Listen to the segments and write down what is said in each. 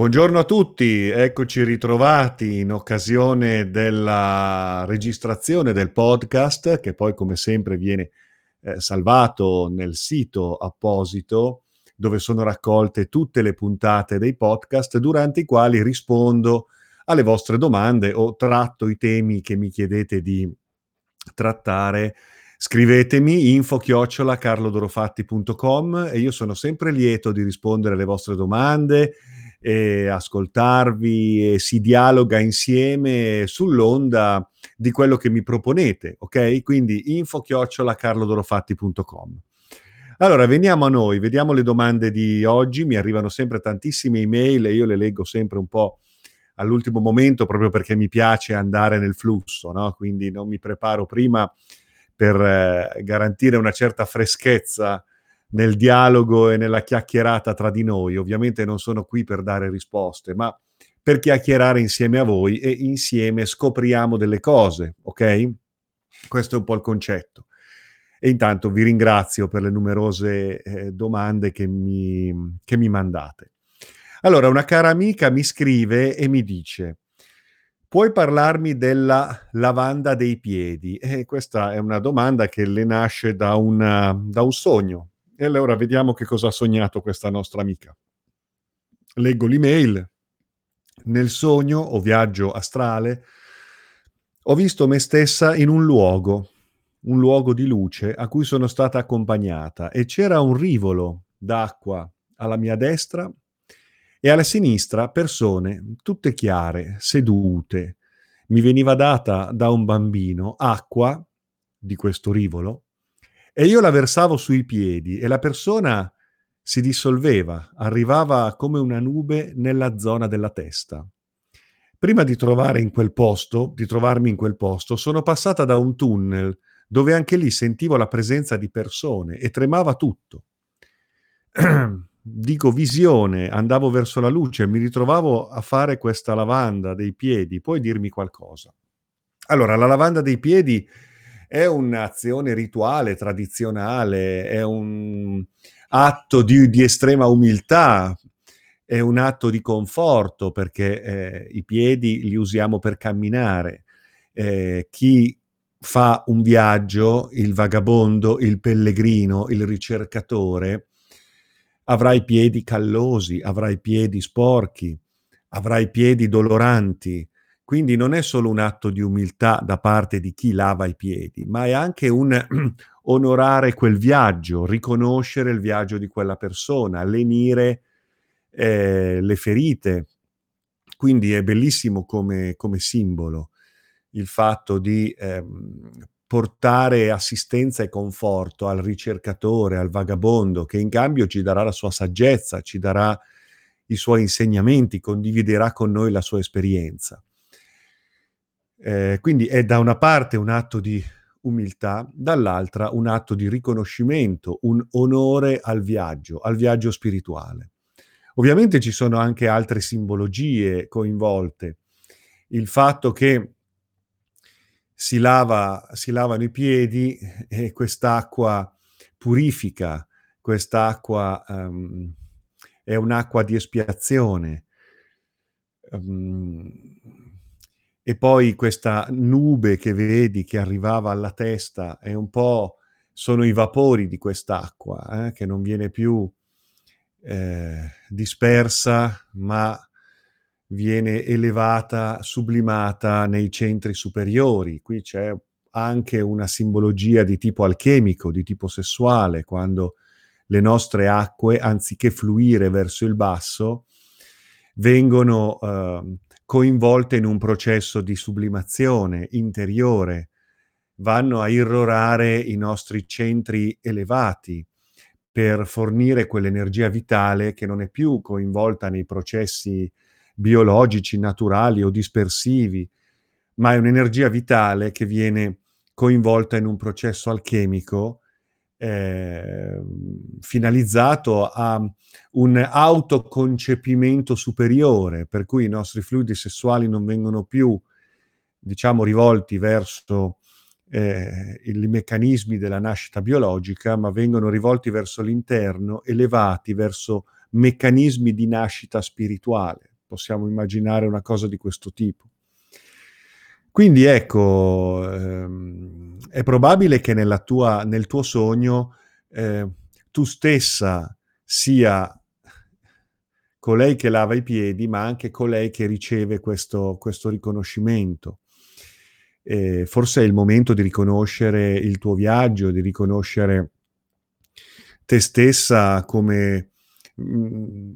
Buongiorno a tutti, eccoci ritrovati in occasione della registrazione del podcast che poi come sempre viene eh, salvato nel sito apposito dove sono raccolte tutte le puntate dei podcast durante i quali rispondo alle vostre domande o tratto i temi che mi chiedete di trattare. Scrivetemi info chiocciola carlodorofatti.com e io sono sempre lieto di rispondere alle vostre domande e ascoltarvi e si dialoga insieme sull'onda di quello che mi proponete, ok? Quindi info chiocciola carlodorofatti.com. Allora, veniamo a noi, vediamo le domande di oggi, mi arrivano sempre tantissime email e io le leggo sempre un po' all'ultimo momento proprio perché mi piace andare nel flusso, no? Quindi non mi preparo prima per eh, garantire una certa freschezza nel dialogo e nella chiacchierata tra di noi. Ovviamente non sono qui per dare risposte, ma per chiacchierare insieme a voi e insieme scopriamo delle cose, ok? Questo è un po' il concetto. E intanto vi ringrazio per le numerose eh, domande che mi, che mi mandate. Allora, una cara amica mi scrive e mi dice, puoi parlarmi della lavanda dei piedi? E questa è una domanda che le nasce da, una, da un sogno e allora vediamo che cosa ha sognato questa nostra amica. Leggo l'email. Nel sogno o viaggio astrale ho visto me stessa in un luogo, un luogo di luce a cui sono stata accompagnata e c'era un rivolo d'acqua alla mia destra e alla sinistra persone tutte chiare, sedute. Mi veniva data da un bambino acqua di questo rivolo e io la versavo sui piedi e la persona si dissolveva, arrivava come una nube nella zona della testa. Prima di trovare in quel posto, di trovarmi in quel posto, sono passata da un tunnel dove anche lì sentivo la presenza di persone e tremava tutto. Dico visione, andavo verso la luce, mi ritrovavo a fare questa lavanda dei piedi, puoi dirmi qualcosa? Allora, la lavanda dei piedi è un'azione rituale, tradizionale, è un atto di, di estrema umiltà, è un atto di conforto perché eh, i piedi li usiamo per camminare. Eh, chi fa un viaggio, il vagabondo, il pellegrino, il ricercatore, avrà i piedi callosi, avrà i piedi sporchi, avrà i piedi doloranti, quindi non è solo un atto di umiltà da parte di chi lava i piedi, ma è anche un onorare quel viaggio, riconoscere il viaggio di quella persona, lenire eh, le ferite. Quindi è bellissimo come, come simbolo il fatto di eh, portare assistenza e conforto al ricercatore, al vagabondo, che in cambio ci darà la sua saggezza, ci darà i suoi insegnamenti, condividerà con noi la sua esperienza. Eh, quindi è da una parte un atto di umiltà, dall'altra un atto di riconoscimento, un onore al viaggio, al viaggio spirituale. Ovviamente ci sono anche altre simbologie coinvolte. Il fatto che si, lava, si lavano i piedi e quest'acqua purifica, quest'acqua um, è un'acqua di espiazione. Um, e poi questa nube che vedi che arrivava alla testa è un po' sono i vapori di quest'acqua eh, che non viene più eh, dispersa ma viene elevata, sublimata nei centri superiori. Qui c'è anche una simbologia di tipo alchemico, di tipo sessuale, quando le nostre acque, anziché fluire verso il basso, vengono eh, coinvolte in un processo di sublimazione interiore, vanno a irrorare i nostri centri elevati per fornire quell'energia vitale che non è più coinvolta nei processi biologici, naturali o dispersivi, ma è un'energia vitale che viene coinvolta in un processo alchemico eh, finalizzato a un autoconcepimento superiore, per cui i nostri fluidi sessuali non vengono più, diciamo, rivolti verso eh, i meccanismi della nascita biologica, ma vengono rivolti verso l'interno, elevati verso meccanismi di nascita spirituale. possiamo immaginare una cosa di questo tipo. Quindi ecco, ehm, è probabile che tua, nel tuo sogno eh, tu stessa sia colei che lava i piedi, ma anche colei che riceve questo, questo riconoscimento. Eh, forse è il momento di riconoscere il tuo viaggio, di riconoscere te stessa come mh, mm,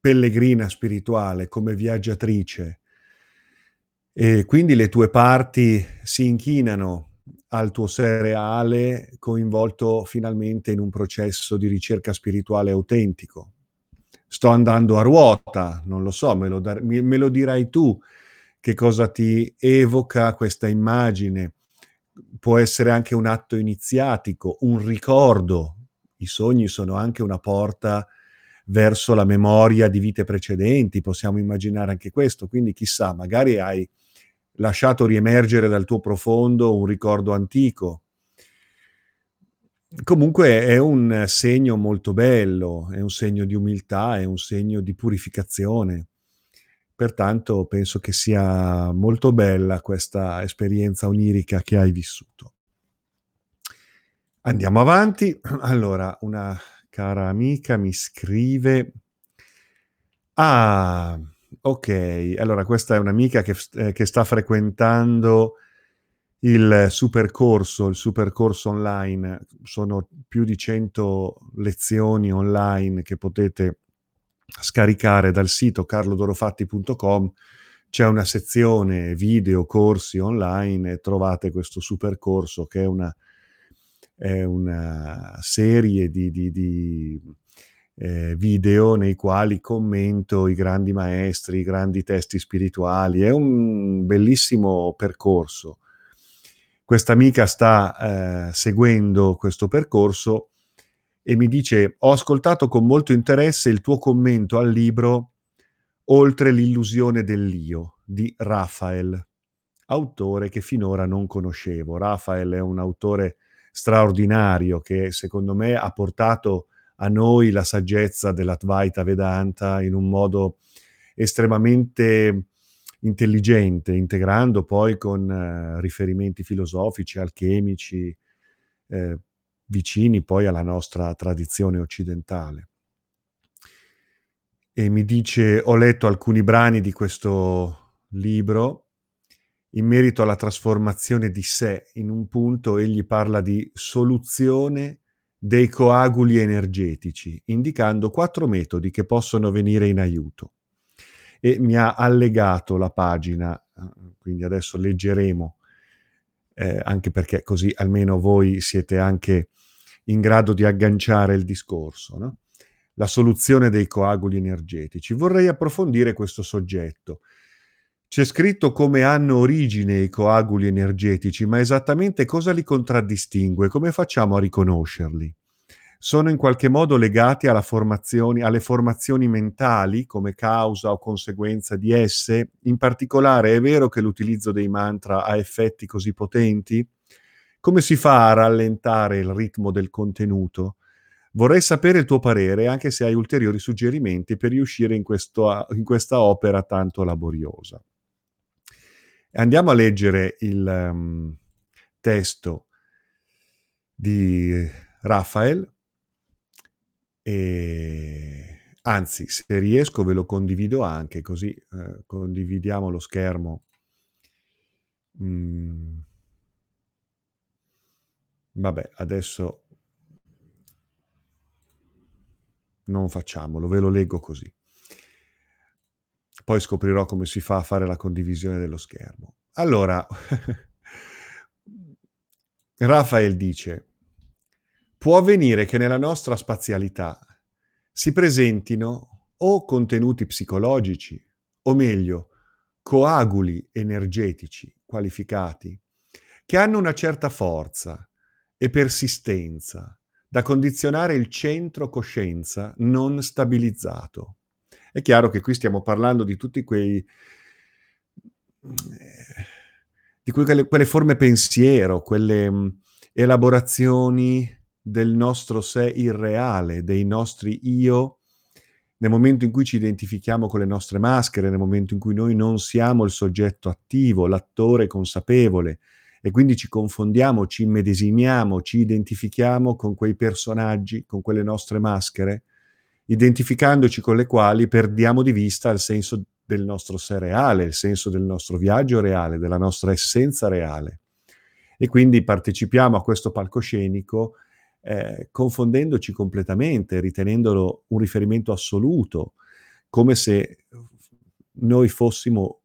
pellegrina spirituale, come viaggiatrice. E quindi le tue parti si inchinano al tuo sé reale, coinvolto finalmente in un processo di ricerca spirituale autentico. Sto andando a ruota, non lo so, me lo, dar- me lo dirai tu che cosa ti evoca questa immagine. Può essere anche un atto iniziatico, un ricordo. I sogni sono anche una porta verso la memoria di vite precedenti, possiamo immaginare anche questo. Quindi chissà, magari hai lasciato riemergere dal tuo profondo un ricordo antico. Comunque è un segno molto bello, è un segno di umiltà, è un segno di purificazione. Pertanto penso che sia molto bella questa esperienza onirica che hai vissuto. Andiamo avanti. Allora, una cara amica mi scrive... Ah, ok. Allora, questa è un'amica che, eh, che sta frequentando il supercorso, il supercorso online. Sono più di 100 lezioni online che potete scaricare dal sito carlodorofatti.com c'è una sezione video, corsi online e trovate questo super corso che è una, è una serie di, di, di eh, video nei quali commento i grandi maestri, i grandi testi spirituali. È un bellissimo percorso. Questa amica sta eh, seguendo questo percorso e mi dice ho ascoltato con molto interesse il tuo commento al libro Oltre l'illusione dell'io di Raphael, autore che finora non conoscevo. Raphael è un autore straordinario che secondo me ha portato a noi la saggezza dell'Advaita Vedanta in un modo estremamente intelligente, integrando poi con eh, riferimenti filosofici, alchemici, eh, vicini poi alla nostra tradizione occidentale. E mi dice, ho letto alcuni brani di questo libro in merito alla trasformazione di sé. In un punto egli parla di soluzione dei coaguli energetici, indicando quattro metodi che possono venire in aiuto. E mi ha allegato la pagina, quindi adesso leggeremo, eh, anche perché così almeno voi siete anche in grado di agganciare il discorso, no? la soluzione dei coaguli energetici. Vorrei approfondire questo soggetto. C'è scritto come hanno origine i coaguli energetici, ma esattamente cosa li contraddistingue? Come facciamo a riconoscerli? Sono in qualche modo legati formazione, alle formazioni mentali come causa o conseguenza di esse? In particolare è vero che l'utilizzo dei mantra ha effetti così potenti? Come si fa a rallentare il ritmo del contenuto? Vorrei sapere il tuo parere, anche se hai ulteriori suggerimenti per riuscire in, questo, in questa opera tanto laboriosa. Andiamo a leggere il um, testo di Raphael e anzi, se riesco ve lo condivido anche, così eh, condividiamo lo schermo. Mm. Vabbè, adesso non facciamolo, ve lo leggo così. Poi scoprirò come si fa a fare la condivisione dello schermo. Allora, Rafael dice, può avvenire che nella nostra spazialità si presentino o contenuti psicologici, o meglio, coaguli energetici qualificati, che hanno una certa forza, e persistenza da condizionare il centro coscienza non stabilizzato. È chiaro che qui stiamo parlando di tutti quei di quelle, quelle forme pensiero, quelle mh, elaborazioni del nostro sé irreale, dei nostri io nel momento in cui ci identifichiamo con le nostre maschere, nel momento in cui noi non siamo il soggetto attivo, l'attore consapevole, e quindi ci confondiamo, ci immedesimiamo, ci identifichiamo con quei personaggi, con quelle nostre maschere, identificandoci con le quali perdiamo di vista il senso del nostro sé reale, il senso del nostro viaggio reale, della nostra essenza reale. E quindi partecipiamo a questo palcoscenico eh, confondendoci completamente, ritenendolo un riferimento assoluto, come se noi fossimo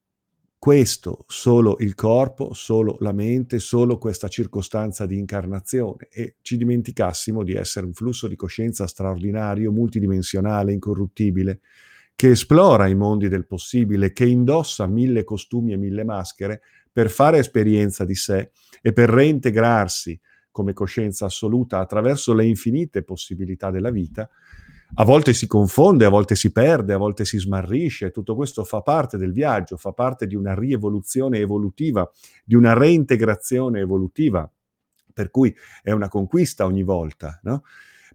questo, solo il corpo, solo la mente, solo questa circostanza di incarnazione. E ci dimenticassimo di essere un flusso di coscienza straordinario, multidimensionale, incorruttibile, che esplora i mondi del possibile, che indossa mille costumi e mille maschere per fare esperienza di sé e per reintegrarsi come coscienza assoluta attraverso le infinite possibilità della vita, a volte si confonde, a volte si perde, a volte si smarrisce, tutto questo fa parte del viaggio, fa parte di una rievoluzione evolutiva, di una reintegrazione evolutiva, per cui è una conquista ogni volta, no?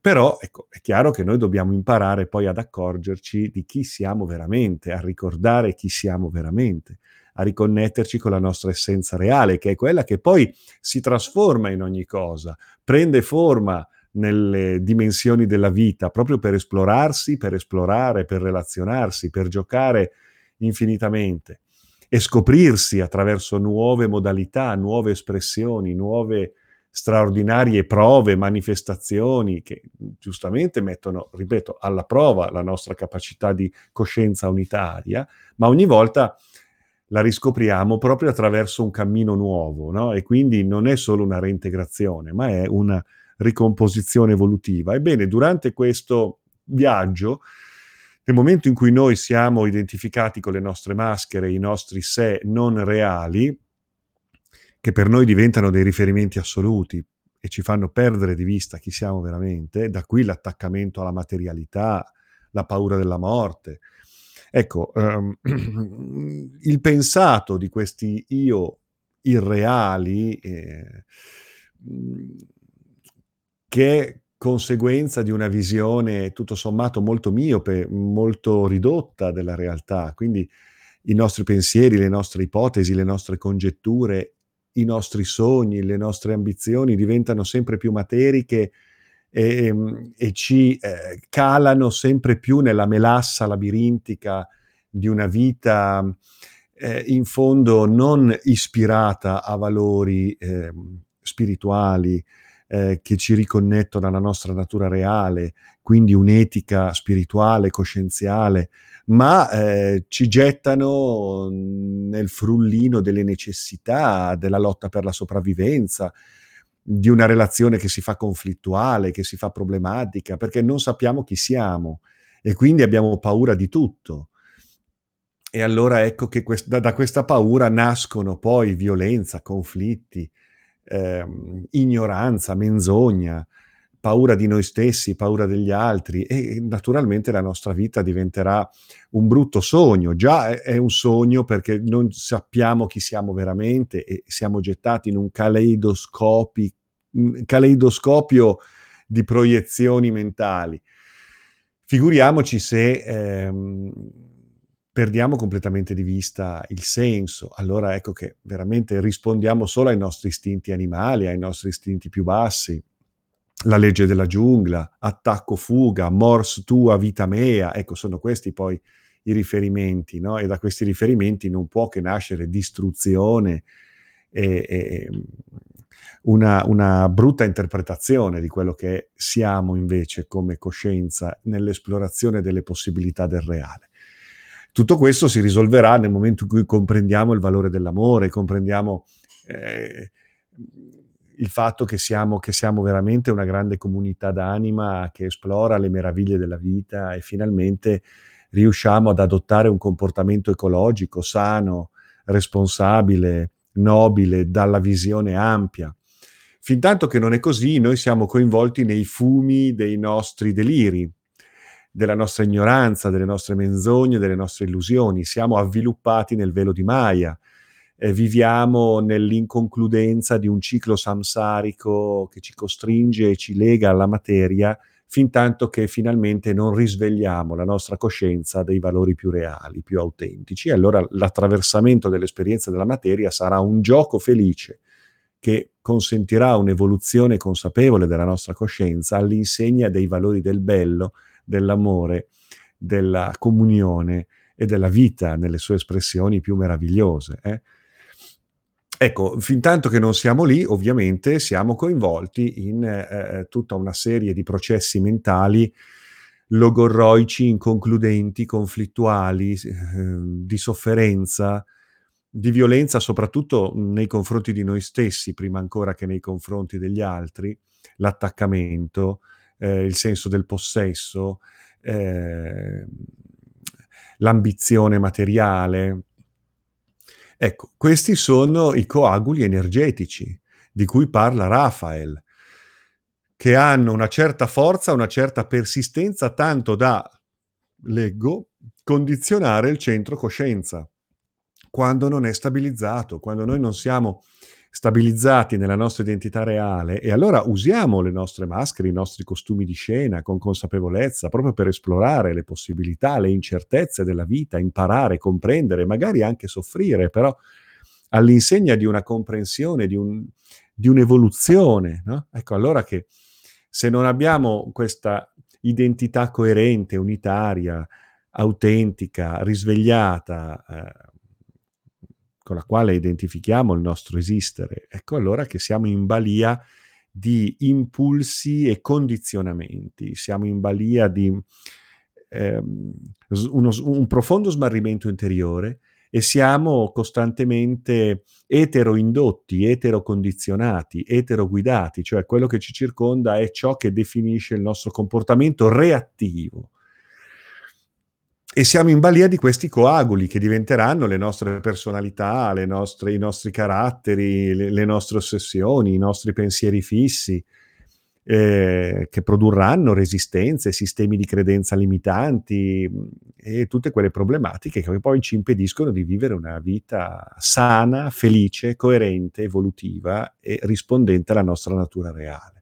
Però ecco, è chiaro che noi dobbiamo imparare poi ad accorgerci di chi siamo veramente, a ricordare chi siamo veramente a riconnetterci con la nostra essenza reale, che è quella che poi si trasforma in ogni cosa, prende forma nelle dimensioni della vita, proprio per esplorarsi, per esplorare, per relazionarsi, per giocare infinitamente e scoprirsi attraverso nuove modalità, nuove espressioni, nuove straordinarie prove, manifestazioni che giustamente mettono, ripeto, alla prova la nostra capacità di coscienza unitaria, ma ogni volta la riscopriamo proprio attraverso un cammino nuovo, no? E quindi non è solo una reintegrazione, ma è una ricomposizione evolutiva. Ebbene, durante questo viaggio, nel momento in cui noi siamo identificati con le nostre maschere, i nostri sé non reali, che per noi diventano dei riferimenti assoluti e ci fanno perdere di vista chi siamo veramente, da qui l'attaccamento alla materialità, la paura della morte, Ecco, um, il pensato di questi io irreali, eh, che è conseguenza di una visione tutto sommato molto miope, molto ridotta della realtà, quindi i nostri pensieri, le nostre ipotesi, le nostre congetture, i nostri sogni, le nostre ambizioni diventano sempre più materiche e, ehm, e ci eh, calano sempre più nella melassa labirintica di una vita eh, in fondo non ispirata a valori eh, spirituali eh, che ci riconnettono alla nostra natura reale, quindi un'etica spirituale, coscienziale, ma eh, ci gettano nel frullino delle necessità, della lotta per la sopravvivenza, di una relazione che si fa conflittuale, che si fa problematica, perché non sappiamo chi siamo e quindi abbiamo paura di tutto. E allora ecco che quest- da, da, questa paura nascono poi violenza, conflitti, ehm, ignoranza, menzogna, paura di noi stessi, paura degli altri e naturalmente la nostra vita diventerà un brutto sogno. Già è, un sogno perché non sappiamo chi siamo veramente e siamo gettati in un caleidoscopi caleidoscopio di proiezioni mentali. Figuriamoci se ehm, perdiamo completamente di vista il senso, allora ecco che veramente rispondiamo solo ai nostri istinti animali, ai nostri istinti più bassi. La legge della giungla, attacco fuga, mors tua vita mea, ecco sono questi poi i riferimenti, no? E da questi riferimenti non può che nascere distruzione e, e una, una, brutta interpretazione di quello che siamo invece come coscienza nell'esplorazione delle possibilità del reale. Tutto questo si risolverà nel momento in cui comprendiamo il valore dell'amore, comprendiamo eh, il fatto che siamo, che siamo veramente una grande comunità d'anima che esplora le meraviglie della vita e finalmente riusciamo ad adottare un comportamento ecologico, sano, responsabile, nobile, dalla visione ampia. Fintanto che non è così, noi siamo coinvolti nei fumi dei nostri deliri, della nostra ignoranza, delle nostre menzogne, delle nostre illusioni. Siamo avviluppati nel velo di Maya, eh, viviamo nell'inconcludenza di un ciclo samsarico che ci costringe e ci lega alla materia fin tanto che finalmente non risvegliamo la nostra coscienza dei valori più reali, più autentici. Allora l'attraversamento dell'esperienza della materia sarà un gioco felice che consentirà un'evoluzione consapevole della nostra coscienza all'insegna dei valori del bello, dell'amore, della comunione e della vita nelle sue espressioni più meravigliose. Eh? Ecco, fin tanto che non siamo lì, ovviamente siamo coinvolti in eh, tutta una serie di processi mentali logorroici, inconcludenti, conflittuali, eh, di sofferenza, di violenza soprattutto nei confronti di noi stessi, prima ancora che nei confronti degli altri, l'attaccamento, eh, il senso del possesso, eh, l'ambizione materiale. Ecco, questi sono i coaguli energetici di cui parla Rafael, che hanno una certa forza, una certa persistenza, tanto da, leggo, condizionare il centro coscienza quando non è stabilizzato, quando noi non siamo stabilizzati nella nostra identità reale e allora usiamo le nostre maschere, i nostri costumi di scena con consapevolezza proprio per esplorare le possibilità, le incertezze della vita, imparare, comprendere, magari anche soffrire, però all'insegna di una comprensione, di, un, di un'evoluzione. No? Ecco allora che se non abbiamo questa identità coerente, unitaria, autentica, risvegliata, eh, con la quale identifichiamo il nostro esistere, ecco allora che siamo in balia di impulsi e condizionamenti, siamo in balia di ehm, uno, un profondo smarrimento interiore e siamo costantemente etero-indotti, etero-condizionati, etero-guidati, cioè quello che ci circonda è ciò che definisce il nostro comportamento reattivo e siamo in balia di questi coaguli che diventeranno le nostre personalità, le nostre, i nostri caratteri, le, le, nostre ossessioni, i nostri pensieri fissi, eh, che produrranno resistenze, sistemi di credenza limitanti mm, e tutte quelle problematiche che poi ci impediscono di vivere una vita sana, felice, coerente, evolutiva e rispondente alla nostra natura reale.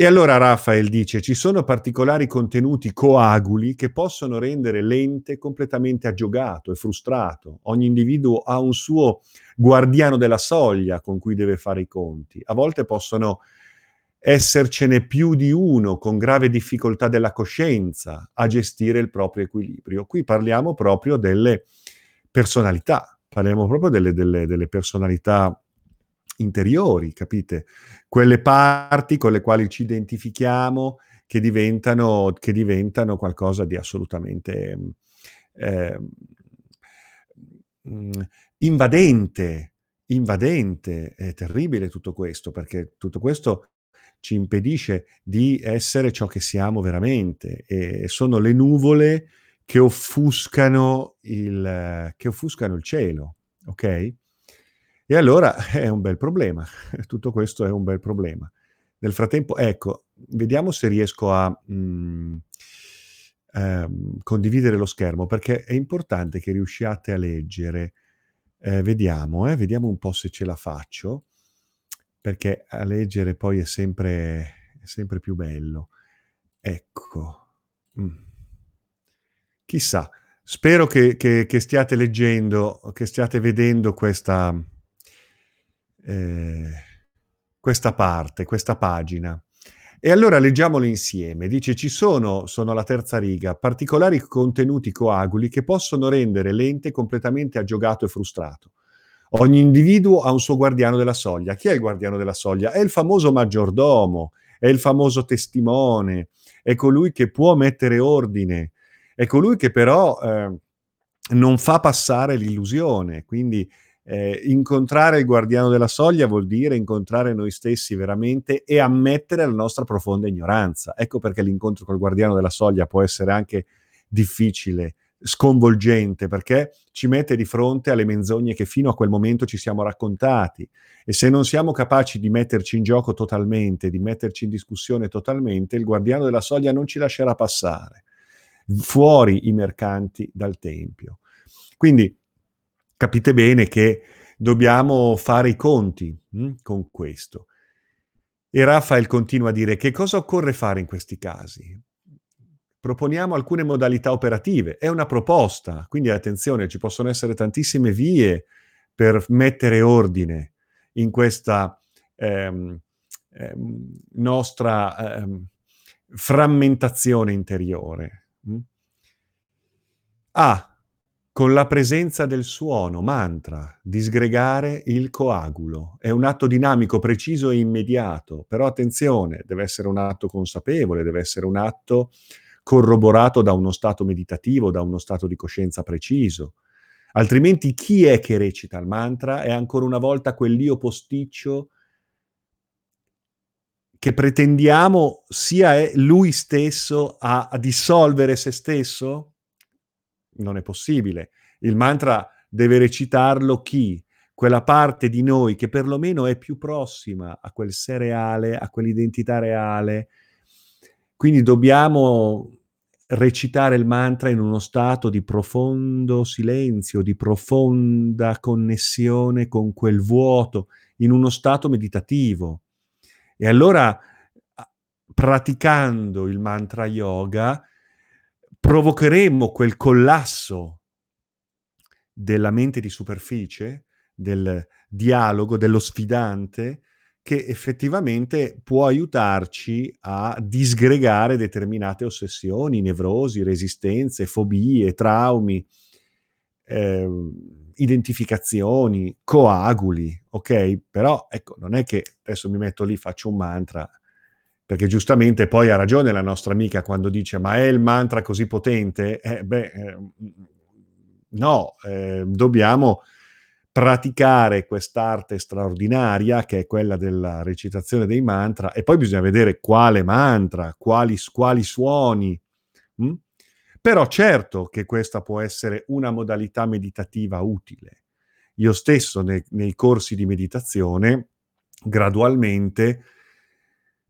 E allora Rafael dice, ci sono particolari contenuti coaguli che possono rendere l'ente completamente aggiogato e frustrato. Ogni individuo ha un suo guardiano della soglia con cui deve fare i conti. A volte possono essercene più di uno con grave difficoltà della coscienza a gestire il proprio equilibrio. Qui parliamo proprio delle personalità, parliamo proprio delle, delle, delle personalità interiori, capite? Quelle parti con le quali ci identifichiamo che diventano, che diventano qualcosa di assolutamente eh, invadente, invadente. È terribile tutto questo, perché tutto questo ci impedisce di essere ciò che siamo veramente e sono le nuvole che offuscano il, che offuscano il cielo, ok? E allora è un bel problema, tutto questo è un bel problema. Nel frattempo, ecco, vediamo se riesco a mh, mhmm, ehm, condividere lo schermo, perché è importante che riusciate a leggere. Eh, vediamo, eh, vediamo un po' se ce la faccio, perché a leggere poi è sempre, è sempre più bello. Ecco. Mm. Chissà, spero che, che, che stiate leggendo, che stiate vedendo questa eh, questa parte, questa pagina. E allora leggiamolo insieme. Dice ci sono, sono la terza riga, particolari contenuti coaguli che possono rendere l'ente completamente aggiogato e frustrato. Ogni individuo ha un suo guardiano della soglia. Chi è il guardiano della soglia? È il famoso maggiordomo, è il famoso testimone, è colui che può mettere ordine, è colui che però eh, non fa passare l'illusione. Quindi eh, incontrare il guardiano della soglia vuol dire incontrare noi stessi veramente e ammettere la nostra profonda ignoranza. Ecco perché l'incontro col guardiano della soglia può essere anche difficile, sconvolgente, perché ci mette di fronte alle menzogne che fino a quel momento ci siamo raccontati. E se non siamo capaci di metterci in gioco totalmente, di metterci in discussione totalmente, il guardiano della soglia non ci lascerà passare fuori i mercanti dal tempio. Quindi capite bene che dobbiamo fare i conti mh, hm, con questo. E Raphael continua a dire che cosa occorre fare in questi casi? Proponiamo alcune modalità operative, è una proposta, quindi attenzione, ci possono essere tantissime vie per mettere ordine in questa ehm, ehm, nostra ehm, frammentazione interiore. Mm? A con la presenza del suono, mantra, disgregare il coagulo. È un atto dinamico, preciso e immediato, però attenzione, deve essere un atto consapevole, deve essere un atto corroborato da uno stato meditativo, da uno stato di coscienza preciso. Altrimenti chi è che recita il mantra è ancora una volta quell'io posticcio che pretendiamo sia lui stesso a, a dissolvere se stesso? Non è possibile. Il mantra deve recitarlo chi? Quella parte di noi che perlomeno è più prossima a quel sé reale, a quell'identità reale. Quindi dobbiamo recitare il mantra in uno stato di profondo silenzio, di profonda connessione con quel vuoto, in uno stato meditativo. E allora, praticando il mantra yoga, provocheremo quel collasso della mente di superficie, del dialogo, dello sfidante, che effettivamente può aiutarci a disgregare determinate ossessioni, nevrosi, resistenze, fobie, traumi, eh, identificazioni, coaguli, ok? Però ecco, non è che adesso mi metto lì, faccio un mantra perché giustamente poi ha ragione la nostra amica quando dice ma è il mantra così potente? Eh, beh, eh, no, eh, dobbiamo praticare quest'arte straordinaria che è quella della recitazione dei mantra e poi bisogna vedere quale mantra, quali, quali suoni. Hm? Però certo che questa può essere una modalità meditativa utile. Io stesso nei, nei corsi di meditazione gradualmente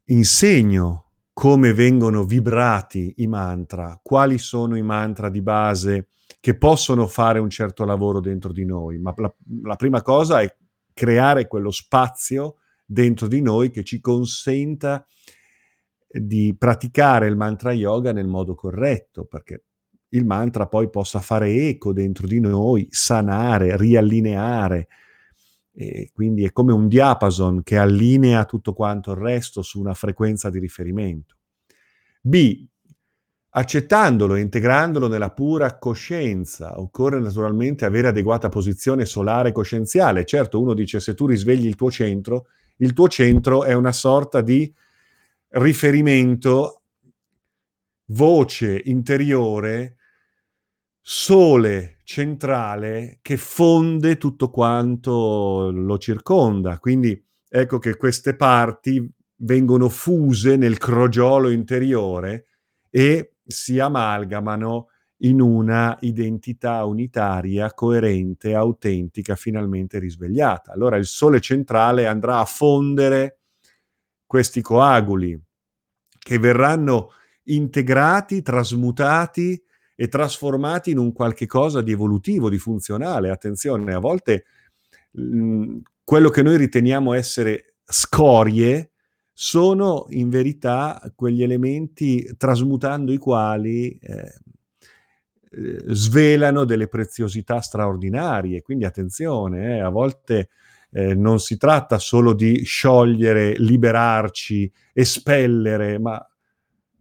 insegno come vengono vibrati i mantra, quali sono i mantra di base che possono fare un certo lavoro dentro di noi. Ma la, la prima cosa è creare quello spazio dentro di noi che ci consenta di praticare il mantra yoga nel modo corretto, perché il mantra poi possa fare eco dentro di noi, sanare, riallineare, e quindi è come un diapason che allinea tutto quanto il resto su una frequenza di riferimento. B. Accettandolo e integrandolo nella pura coscienza, occorre naturalmente avere adeguata posizione solare coscienziale. Certo, uno dice se tu risvegli il tuo centro, il tuo centro è una sorta di riferimento, voce interiore, sole centrale che fonde tutto quanto lo circonda. Quindi ecco che queste parti vengono fuse nel crogiolo interiore e si amalgamano in una identità unitaria, coerente, autentica, finalmente risvegliata. Allora il sole centrale andrà a fondere questi coaguli che verranno integrati, trasmutati e trasformati in un qualche cosa di evolutivo, di funzionale. Attenzione, a volte mh, mhmm, quello che noi riteniamo essere scorie sono in verità quegli elementi trasmutando i quali eh, eh, svelano delle preziosità straordinarie. Quindi attenzione, eh, a volte eh, non si tratta solo di sciogliere, liberarci, espellere, ma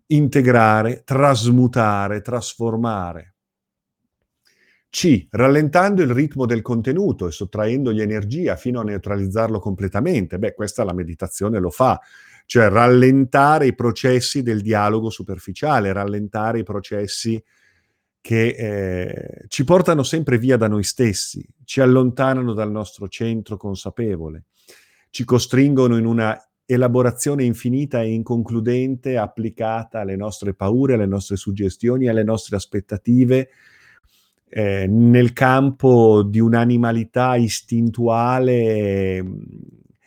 integrare, trasmutare, trasformare. C. Rallentando il ritmo del contenuto e sottraendogli energia fino a neutralizzarlo completamente. Beh, questa la meditazione lo fa, cioè rallentare i processi del dialogo superficiale, rallentare i processi che eh, ci portano sempre via da noi stessi, ci allontanano dal nostro centro consapevole, ci costringono in una elaborazione infinita e inconcludente applicata alle nostre paure, alle nostre suggestioni, alle nostre aspettative, eh, nel campo di un'animalità istintuale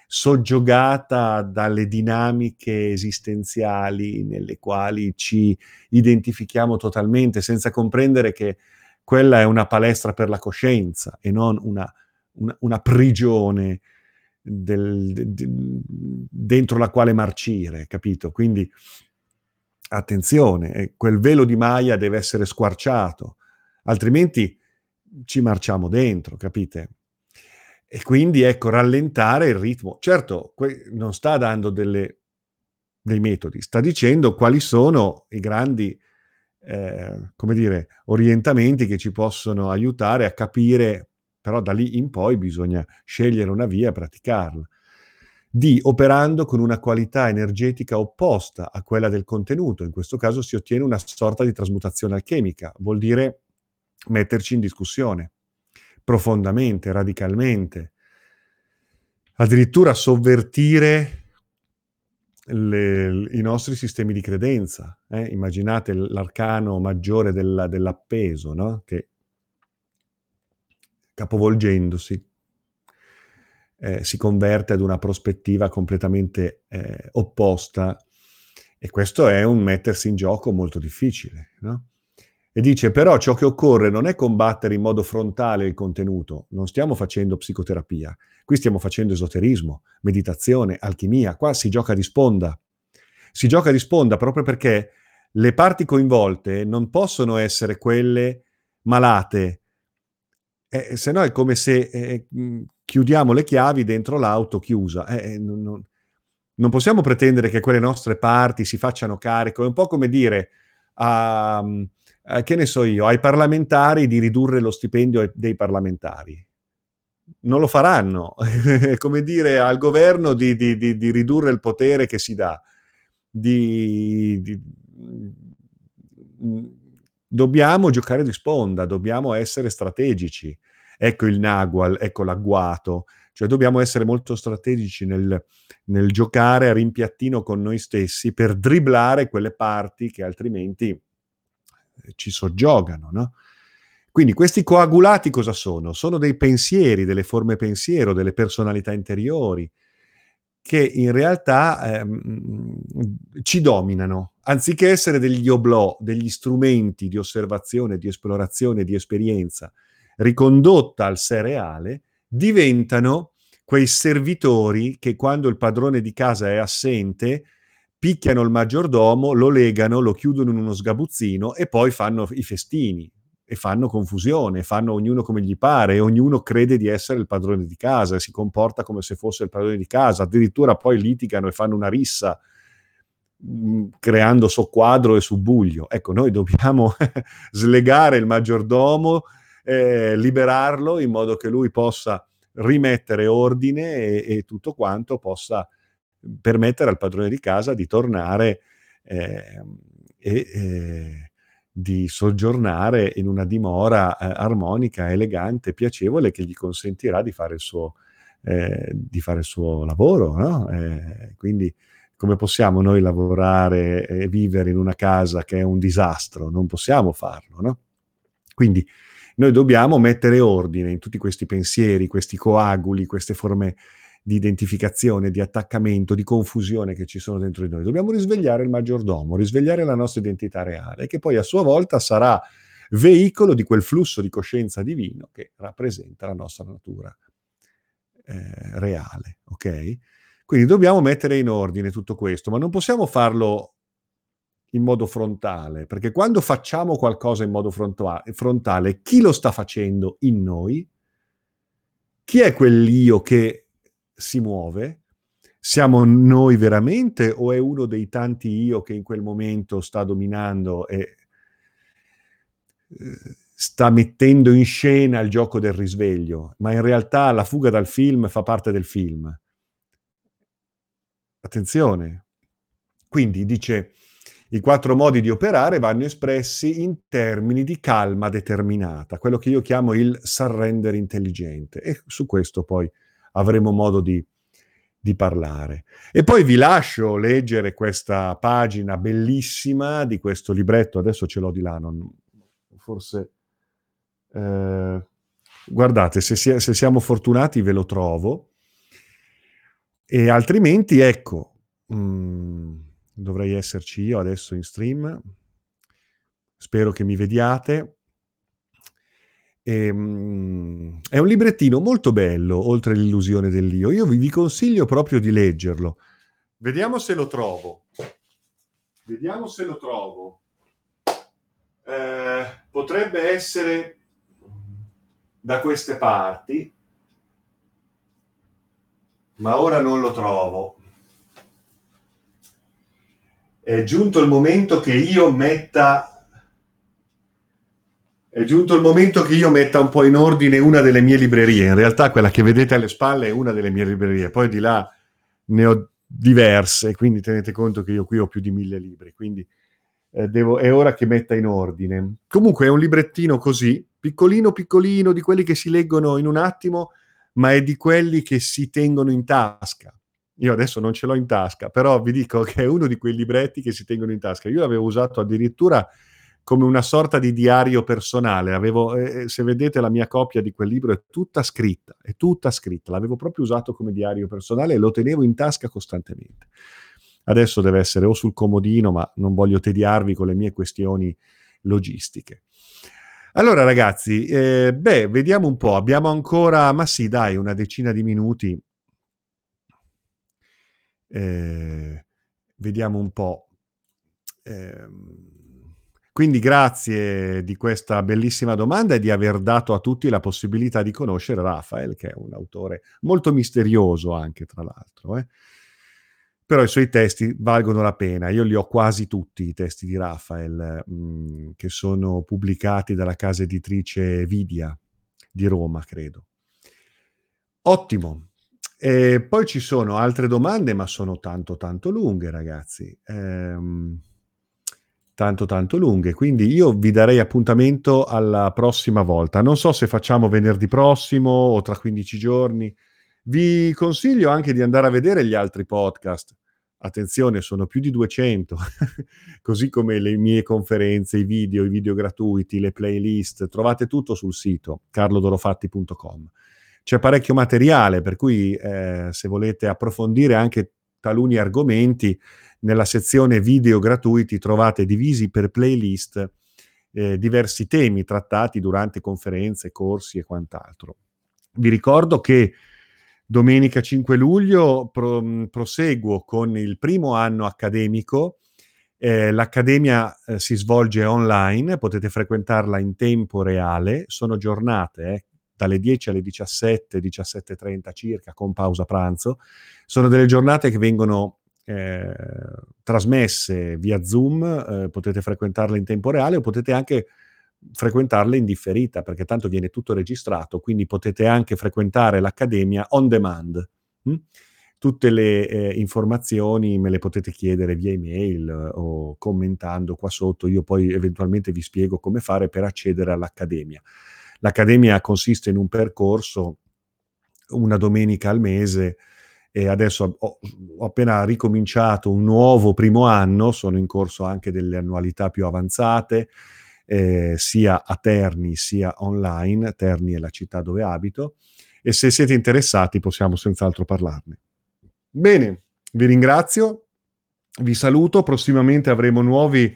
soggiogata dalle dinamiche esistenziali nelle quali ci identifichiamo totalmente, senza comprendere che quella è una palestra per la coscienza e non una, una, una prigione del, de, de, dentro la quale marcire, capito? Quindi attenzione, eh, quel velo di Maya deve essere squarciato, altrimenti ci marciamo dentro, capite? E quindi ecco, rallentare il ritmo. Certo, que- non sta dando delle, dei metodi, sta dicendo quali sono i grandi, eh, come dire, orientamenti che ci possono aiutare a capire, però da lì in poi bisogna scegliere una via e praticarla. D. Operando con una qualità energetica opposta a quella del contenuto. In questo caso si ottiene una sorta di trasmutazione alchemica, vuol dire metterci in discussione profondamente, radicalmente, addirittura sovvertire le, i nostri sistemi di credenza. Eh? Immaginate l'arcano maggiore della, dell'appeso, no? che capovolgendosi eh, si converte ad una prospettiva completamente eh, opposta e questo è un mettersi in gioco molto difficile. No? E dice, però ciò che occorre non è combattere in modo frontale il contenuto, non stiamo facendo psicoterapia, qui stiamo facendo esoterismo, meditazione, alchimia, qua si gioca di sponda. Si gioca di sponda proprio perché le parti coinvolte non possono essere quelle malate, eh, se no è come se eh, chiudiamo le chiavi dentro l'auto chiusa. Eh, non, non, non, possiamo pretendere che quelle nostre parti si facciano carico, è un po' come dire a... Eh, che ne so io, ai parlamentari di ridurre lo stipendio dei parlamentari. Non lo faranno, è come dire al governo di, di, di, di, ridurre il potere che si dà. Dobbiamo giocare di sponda, dobbiamo essere strategici. Ecco il Nagual, ecco l'agguato, cioè dobbiamo essere molto strategici nel, nel giocare a rimpiattino con noi stessi per dribblare quelle parti che altrimenti ci soggiogano, no? Quindi questi coagulati cosa sono? Sono dei pensieri, delle forme pensiero, delle personalità interiori che in realtà ehm, ci dominano, anziché essere degli oblò, degli strumenti di osservazione, di esplorazione, di esperienza ricondotta al sé reale, diventano quei servitori che quando il padrone di casa è assente picchiano il maggiordomo, lo legano, lo chiudono in uno sgabuzzino e poi fanno i festini e fanno confusione, fanno ognuno come gli pare e ognuno crede di essere il padrone di casa si comporta come se fosse il padrone di casa, addirittura poi litigano e fanno una rissa creando soqquadro e subbuglio. Ecco, noi dobbiamo slegare il maggiordomo, eh, liberarlo in modo che lui possa rimettere ordine e, e tutto quanto possa permettere al padrone di casa di tornare eh, e eh, di soggiornare in una dimora eh, armonica, elegante, piacevole che gli consentirà di fare il suo, eh, di fare il suo lavoro. No? Eh, quindi come possiamo noi lavorare e vivere in una casa che è un disastro? Non possiamo farlo. No? Quindi noi dobbiamo mettere ordine in tutti questi pensieri, questi coaguli, queste forme di identificazione, di attaccamento, di confusione che ci sono dentro di noi. Dobbiamo risvegliare il maggiordomo, risvegliare la nostra identità reale, che poi a sua volta sarà veicolo di quel flusso di coscienza divino che rappresenta la nostra natura eh, reale. Ok? Quindi dobbiamo mettere in ordine tutto questo, ma non possiamo farlo in modo frontale, perché quando facciamo qualcosa in modo frontale, chi lo sta facendo in noi? Chi è quell'io che si muove? Siamo noi veramente o è uno dei tanti io che in quel momento sta dominando e eh, sta mettendo in scena il gioco del risveglio, ma in realtà la fuga dal film fa parte del film. Attenzione. Quindi dice, i quattro modi di operare vanno espressi in termini di calma determinata, quello che io chiamo il surrender intelligente. E su questo poi avremo modo di, di parlare. E poi vi lascio leggere questa pagina bellissima di questo libretto, adesso ce l'ho di là, non, forse... Eh, guardate, se, si, se, siamo fortunati ve lo trovo, e altrimenti ecco, mh, mm, dovrei esserci io adesso in stream, spero che mi vediate, Ehm, è un librettino molto bello, oltre l'illusione dell'io. Io vi, vi consiglio proprio di leggerlo. Vediamo se lo trovo. Vediamo se lo trovo. Eh, potrebbe essere da queste parti, ma ora non lo trovo. È giunto il momento che io metta è giunto il momento che io metta un po' in ordine una delle mie librerie. In realtà quella che vedete alle spalle è una delle mie librerie, poi di là ne ho diverse, quindi tenete conto che io qui ho più di mille libri, quindi eh, devo, è ora che metta in ordine. Comunque è un librettino così, piccolino piccolino, di quelli che si leggono in un attimo, ma è di quelli che si tengono in tasca. Io adesso non ce l'ho in tasca, però vi dico che è uno di quei libretti che si tengono in tasca. Io l'avevo usato addirittura come una sorta di diario personale. Avevo, eh, eh, se vedete la mia copia di quel libro è tutta scritta, è tutta scritta. L'avevo proprio usato come diario personale e lo tenevo in tasca costantemente. Adesso deve essere o sul comodino, ma non voglio tediarvi con le mie questioni logistiche. Allora ragazzi, eh, beh, vediamo un po', abbiamo ancora, ma sì, dai, una decina di minuti. Eh, vediamo un po'. Eh, quindi grazie di questa bellissima domanda e di aver dato a tutti la possibilità di conoscere Rafael, che è un autore molto misterioso anche, tra l'altro. Eh. Però i suoi testi valgono la pena. Io li ho quasi tutti, i testi di Rafael, mh, mm, che sono pubblicati dalla casa editrice Vidia di Roma, credo. Ottimo. E poi ci sono altre domande, ma sono tanto tanto lunghe, ragazzi. Ehm tanto tanto lunghe, quindi io vi darei appuntamento alla prossima volta. Non so se facciamo venerdì prossimo o tra 15 giorni. Vi consiglio anche di andare a vedere gli altri podcast. Attenzione, sono più di 200, così come le mie conferenze, i video, i video gratuiti, le playlist, trovate tutto sul sito carlodorofatti.com. C'è parecchio materiale, per cui eh, se volete approfondire anche taluni argomenti, nella sezione video gratuiti trovate divisi per playlist eh, diversi temi trattati durante conferenze, corsi e quant'altro. Vi ricordo che domenica 5 luglio pro, proseguo con il primo anno accademico. Eh, l'accademia eh, si svolge online, potete frequentarla in tempo reale, sono giornate eh, dalle 10 alle 17, 17.30 circa, con pausa pranzo. Sono delle giornate che vengono eh, trasmesse via Zoom, eh, potete frequentarle in tempo reale o potete anche frequentarle in differita, perché tanto viene tutto registrato, quindi potete anche frequentare l'accademia on demand. Hm? Tutte le eh, informazioni me le potete chiedere via email eh, o commentando qua sotto, io poi eventualmente vi spiego come fare per accedere all'accademia. L'accademia consiste in un percorso una domenica al mese e adesso ho, ho, appena ricominciato un nuovo primo anno, sono in corso anche delle annualità più avanzate, eh, sia a Terni sia online, Terni è la città dove abito, e se siete interessati possiamo senz'altro parlarne. Bene, vi ringrazio, vi saluto, prossimamente avremo nuovi,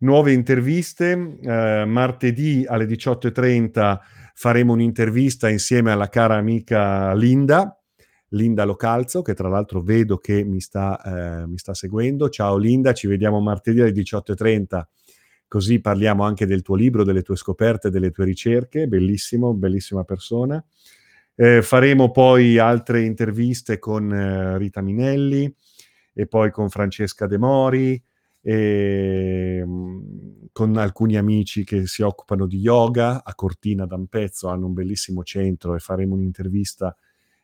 nuove interviste, eh, martedì alle 18.30 faremo un'intervista insieme alla cara amica Linda, Linda Localzo, che tra l'altro vedo che mi sta, eh, mi sta seguendo. Ciao Linda, ci vediamo martedì alle 18.30, così parliamo anche del tuo libro, delle tue scoperte, delle tue ricerche. Bellissimo, bellissima persona. Eh, faremo poi altre interviste con eh, Rita Minelli e poi con Francesca De Mori e mm, con alcuni amici che si occupano di yoga a Cortina d'Ampezzo, hanno un bellissimo centro e faremo un'intervista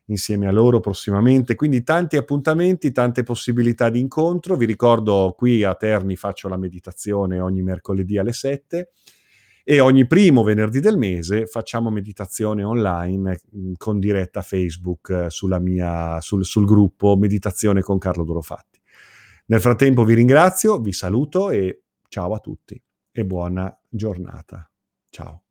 insieme a loro prossimamente. Quindi tanti appuntamenti, tante possibilità di incontro. Vi ricordo qui a Terni faccio la meditazione ogni mercoledì alle 7 e ogni primo venerdì del mese facciamo meditazione online mm, con diretta Facebook eh, mia, sul, sul gruppo Meditazione con Carlo Dorofatti. Nel frattempo vi ringrazio, vi saluto e ciao a tutti e buona giornata. Ciao.